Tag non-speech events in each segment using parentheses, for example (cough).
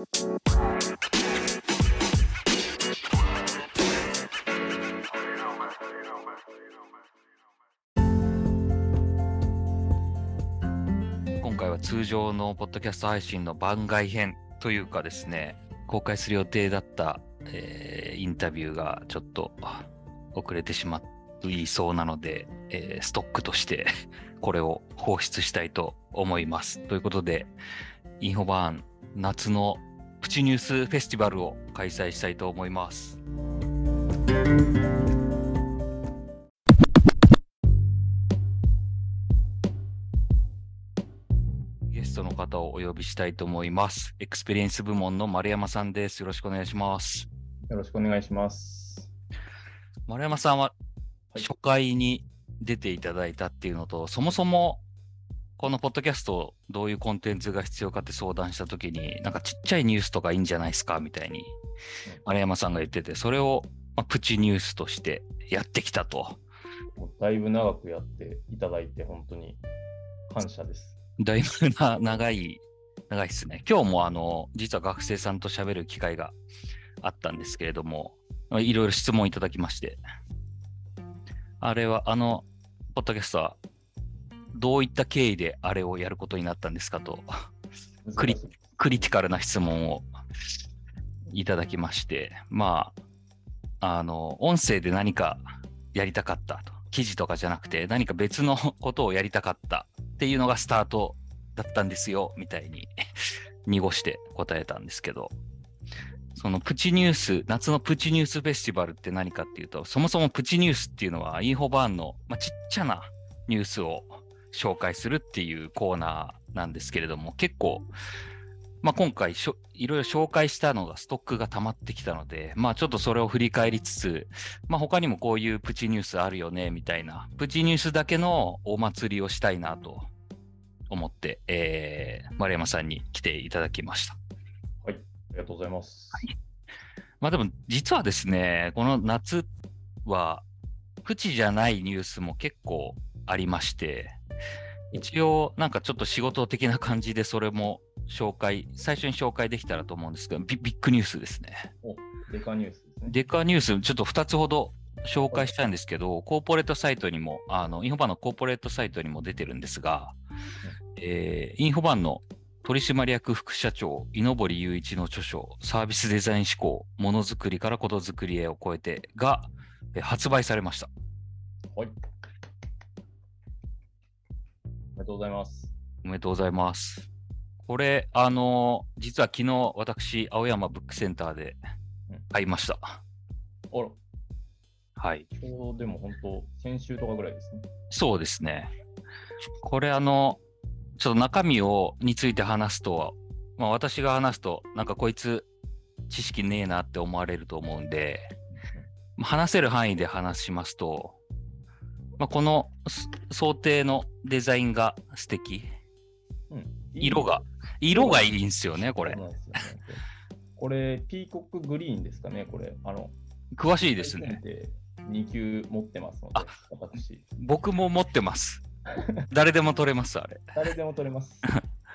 今回は通常のポッドキャスト配信の番外編というかですね、公開する予定だった、えーインタビューがちょっと遅れてしまいそうなので、えーストックとして (laughs) これを放出したいと思います。ということで、インフォバーン夏のプチニュースフェスティバルを開催したいと思います。ゲストの方をお呼びしたいと思います。エクスペリエンス部門の丸山さんです。よろしくお願いします。よろしくお願いします。丸山さんははい初回に出ていただいたっていうのと、そもそもこのポッドキャストどういうコンテンツが必要かって相談したときに、なんかちっちゃいニュースとかいいんじゃないですかみたいに丸山さんが言ってて、それを、まあ、プチニュースとしてやってきたと。だいぶ長くやっていただいて、本当に感謝です。だいぶな長い、長いですね。今日もあの、実は学生さんと喋る機会があったんですけれども、いろいろ質問いただきまして、あれは、あの、ポッドキャストは、どういった経緯であれをやることになったんですかと、クリクリティカルな質問をいただきまして、まあ、あの、音声で何かやりたかったと、記事とかじゃなくて、何か別のことをやりたかったっていうのがスタートだったんですよ、みたいに (laughs) 濁して答えたんですけど、そのプチニュース、夏のプチニュースフェスティバルって何かっていうと、そもそもプチニュースっていうのはインフォバーンの、まあ、ちっちゃなニュースを紹介するっていうコーナーなんですけれども、結構、まあ、今回しょ、いろいろ紹介したのがストックが溜まってきたので、まあ、ちょっとそれを振り返りつつ、まあ、他にもこういうプチニュースあるよね、みたいな、プチニュースだけのお祭りをしたいなと思って、えー、丸山さんに来ていただきました。ありがとうございます。まあでも実はですね、この夏はプチじゃないニュースも結構ありまして、一応なんかちょっと仕事的な感じでそれも紹介、最初に紹介できたらと思うんですけど、ビビッグニュースですね。デカニュースですね。デカニュース、ちょっと2つほど紹介したいんですけど、コーポレートサイトにも、あのインフォバンのコーポレートサイトにも出てるんですが、えーインフォバンの取締役副社長、井ノ堀雄一の著書、サービスデザイン思考、ものづくりからことづくりへを超えてが、えー発売されました。はい。ありがとうございます。おめでとうございます。これ、あのー実は昨日、私、青山ブックセンターでうん買いました。あら、はい。ちょうどでも本当、先週とかぐらいですね。そうですね。これあの、ちょっと中身をについて話すと、まあ私が話すと、なんかこいつ知識ねえなって思われると思うんで、まあ話せる範囲で話しますと、まあ、このす想定のデザインが素敵。うん。色が、色がいいんですよね、これねこれ、ピーコックグリーンですかね、これ。あの、詳しいですね。で2級持ってますのであ、私。僕も持ってます。(laughs) 誰でも取れます、あれ。誰でも取れます。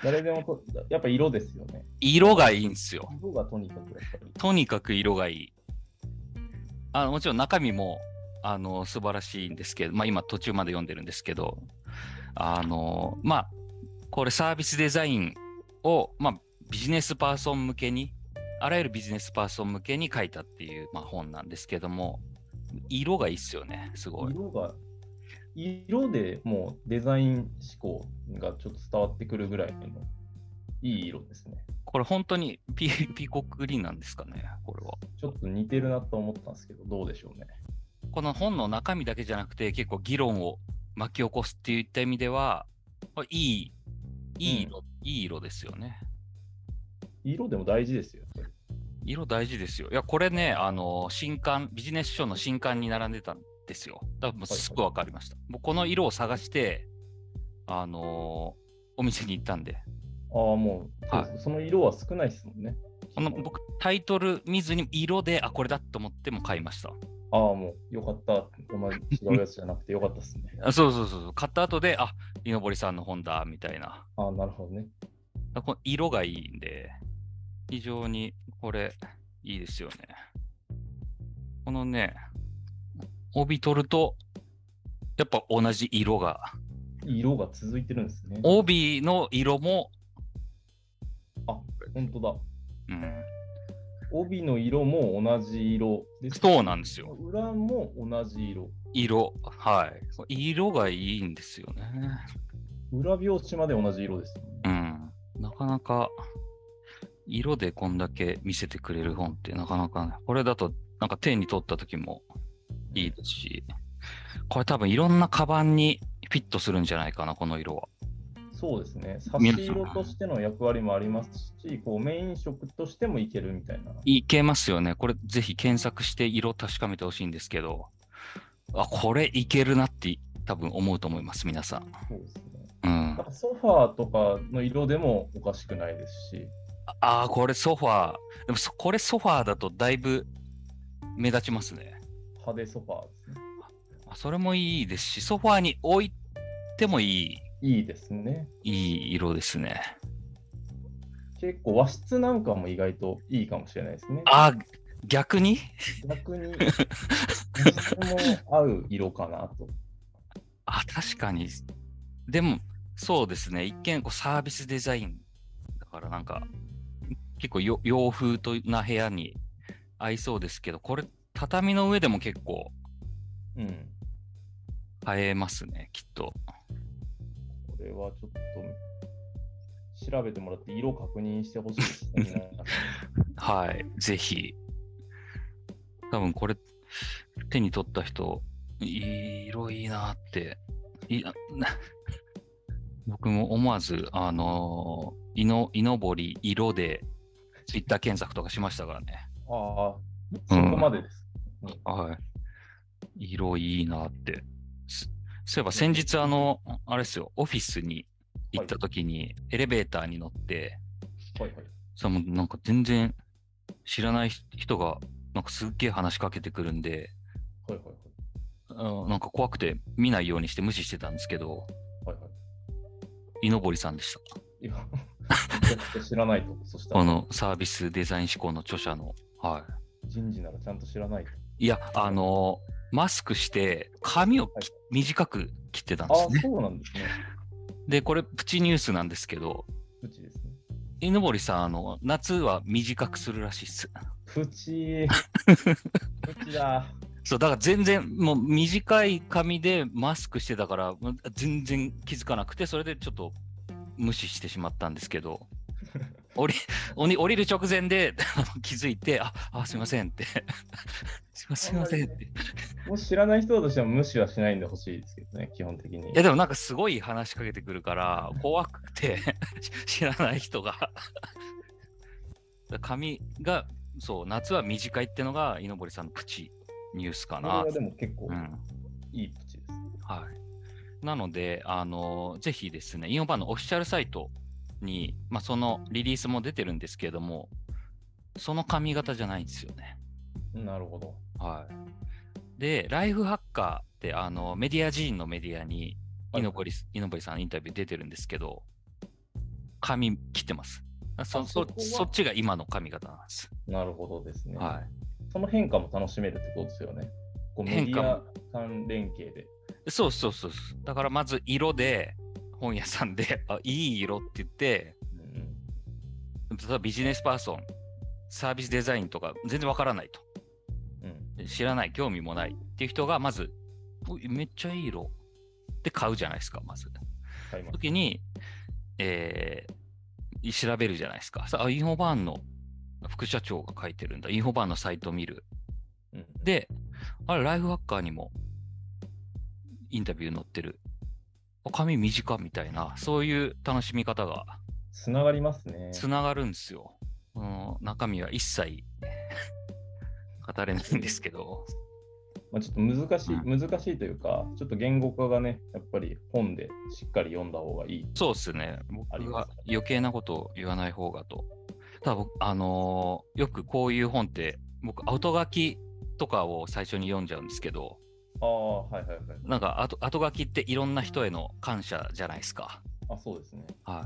誰でもと、やっぱ色ですよね。色がいいんですよ。色がとにかく。とにかく色がいい。あのもちろん中身もあの素晴らしいんですけど、まあ、今途中まで読んでるんですけど、あのまあ、これサービスデザインを、まあ、ビジネスパーソン向けに、あらゆるビジネスパーソン向けに書いたっていう、まあ、本なんですけども、色がいいっすよね、すごい。色が、色でもうデザイン思考がちょっと伝わってくるぐらいのいい色ですね。これ本当にピピーコックグリーンなんですかね、これは。ちょっと似てるなと思ったんですけど、どうでしょうね。この本の中身だけじゃなくて、結構議論を巻き起こすっていった意味では、いい、いい色、いい色ですよね。色でも大事ですよ。色大事ですよ。いや、これね、あの、新刊、ビジネス書の新刊に並んでたんですよ。だからもうすぐ分かりました。僕、この色を探して、あのお店に行ったんで、ああ、もう、そうですその色は少ないですもんね。この僕、タイトル見ずに色で、あ、これだと思っても買いました。ああ、もう、よかった。同じ違うやつじゃなくてよかったですね。(laughs) あそうそうそうそう、買った後で、あ、井上さんの本だ、みたいな。ああ、なるほどね。この色がいいんで、非常にこれいいですよね。このね、帯取ると、やっぱ同じ色が、色が続いてるんですね。帯の色も、あ、本当だ。うん、帯の色も同じ色です。そうなんですよ。裏も同じ色。色、はい。色がいいんですよね。裏表紙まで同じ色です、ね。うん。なかなか、色でこんだけ見せてくれる本ってなかなかね、これだとなんか手に取った時もいいですし、これ多分いろんなカバンにフィットするんじゃないかな、この色は。そうですね。差し色としての役割もありますし、こうメイン色としてもいけるみたいな。いけますよね。これぜひ検索して色確かめてほしいんですけど、あ、これいけるなって多分思うと思います、皆さん。そうですね。うんなん。かソファーとかの色でもおかしくないですし、ああ、これソファー。でもそこれソファーだとだいぶ目立ちますね。派手ソファーですね。あそれもいいですし、ソファーに置いてもいい、いいですね。いい色ですね。結構和室なんかも意外といいかもしれないですね。あー逆に？逆に、(laughs) 和室も合う色かなと。あ、確かに。でも、そうですね。一見こうサービスデザインだからなんか、結構よ洋風とな部屋に合いそうですけど、これ、畳の上でも結構うん。映えますね、きっと。これはちょっと調べてもらって色確認してほしいですね。(laughs) はい、ぜひ。多分これ、手に取った人、色いいなって。い (laughs) 僕も思わず、あのー、いの、いのぼり色で、ツイッター検索とかしましたからね。ああ、そこまでです。はい。色いいなって。すそういえば先日、あの、あれですよ、オフィスに行った時に、エレベーターに乗って、はいはい。さもうなんか全然知らない人が、なんかすっげえ話しかけてくるんで、はいはいうんなんか怖くて見ないようにして無視してたんですけど、はい。はいはい。井上さんでした。いや、知らないと。(laughs) そしたら、このサービスデザイン思考の著者の。はい。人事ならちゃんと知らないと。いや、あのマスクして髪をきはい短く切ってたんですね。そうなんですね。で、これプチニュースなんですけど、プチですね。井上さん、あの、夏は短くするらしいっす。プチ (laughs) プチだ。そう、だから全然、もう短い髪でマスクしてたから、全然気づかなくて、それでちょっと無視してしまったんですけど、降り (laughs) 降り降りる直前で気づいて、あ、あすいませんって、すいませんって。(laughs) いもし知らない人だとしても無視はしないんでほしいですけどね、基本的に。や、でもなんかすごい話しかけてくるから、怖くて、(laughs) 知らない人が。髪が、そう、夏は短いってのが、井上さんのプチニュースかな。でも結構うんいいプチです。はい。なので、あのぜひですね、イオンバーのオフィシャルサイトに、まあ、そのリリースも出てるんですけれども、その髪型じゃないんですよね。なるほど。はい。で、ライフハッカーって、あの、メディア人のメディアに、はいイノボリス、イノボリさんのインタビュー出てるんですけど、髪切ってます。そそあそっちが今の髪型なんです。なるほどですね。はその変化も楽しめるってことですよね。こうメディア間連携で。そうそうそう。だからまず色で、本屋さんで、(laughs) あ、いい色って言って、うん例えばビジネスパーソン、サービスデザインとか全然わからないと。うん知らない、興味もないっていう人が、まず、おめっちゃいい色って買うじゃないですか、まず。買い。時に、えー調べるじゃないですか。さあ、インフォバーンの副社長が書いてるんだ。インフォバーンのサイト見る。うんで、あれ、ライフハッカーにもインタビュー載ってる。あ髪短みたいな、そういう楽しみ方がつながりますね。つながるんですよ。うん、中身は一切 (laughs) 語れないんですけど。まあ、ちょっと難しい、う難しいというか、ちょっと言語化がね、やっぱり本でしっかり読んだ方がいい。そうですね。僕は余計なことを言わない方がと。ただ僕、あのーよくこういう本って、僕、後書きとかを最初に読んじゃうんですけど、ああ、はいはいはい。なんか後後書きっていろんな人への感謝じゃないですか。あ、そうですね。は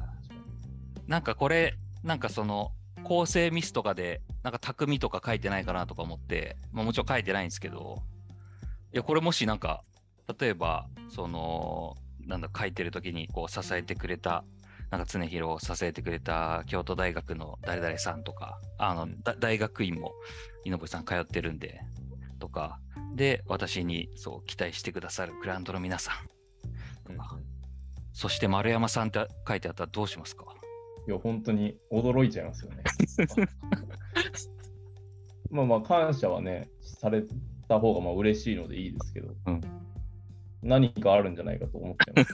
い。なんかこれ、なんかその、構成ミスとかで、なんか匠とか書いてないかなとか思って、まあ、もちろん書いてないんですけど、いや、これもしなんか、例えば、その、なんだ、書いてる時にこう支えてくれた、なんか常広を支えてくれた京都大学の誰々さんとか、あの、だ大学院も井上さん通ってるんで、とか、で、私にそう期待してくださるグラウンドの皆さん、とか、そして丸山さんって書いてあったらどうしますか？いや、本当に驚いちゃいますよね。(laughs) まあまあ、感謝はね、された方がまあ嬉しいのでいいですけど、うん。何かあるんじゃないかと思ってます。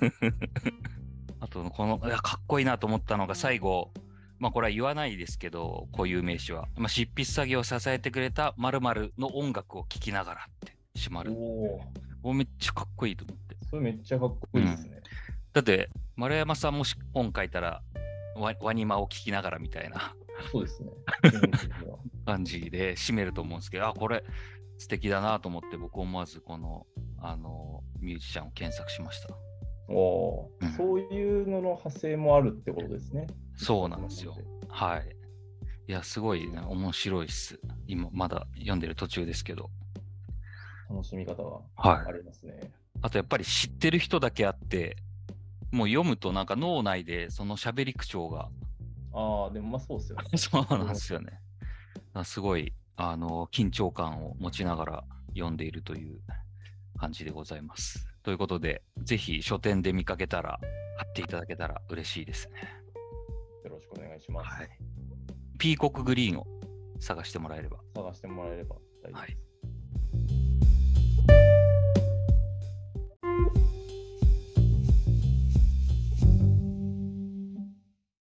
(laughs) あと、この、いやかっこいいなと思ったのが最後、まあこれは言わないですけど、こういう名詞は、まあ、執筆作業を支えてくれた〇〇の音楽を聴きながらって閉まる。おお、おめっちゃかっこいいと思って。それめっちゃかっこいいですね。だって、丸山さんもし本書いたら、ワワニマを聴きながらみたいなそうですね。(laughs) 感じで締めると思うんですけど、あ、これ素敵だなと思って、僕思わずこの、あの、ミュージシャンを検索しました。おお、うんそういうのの派生もあるってことですね。そうなんですよ。はい。いや、すごい、ね、面白いっす。今、まだ読んでる途中ですけど。楽しみ方がはいありますね。あと、やっぱり知ってる人だけあって、もう読むとなんか脳内でその喋り口調が、ああ、でもまあそうですよね。(laughs) そうなんですよね。すごい、あの、緊張感を持ちながら読んでいるという感じでございます。ということで、ぜひ書店で見かけたら、買っていただけたら嬉しいですね。よろしくお願いします。はい。ピーコックグリーンを探してもらえれば。探してもらえれば大丈夫です。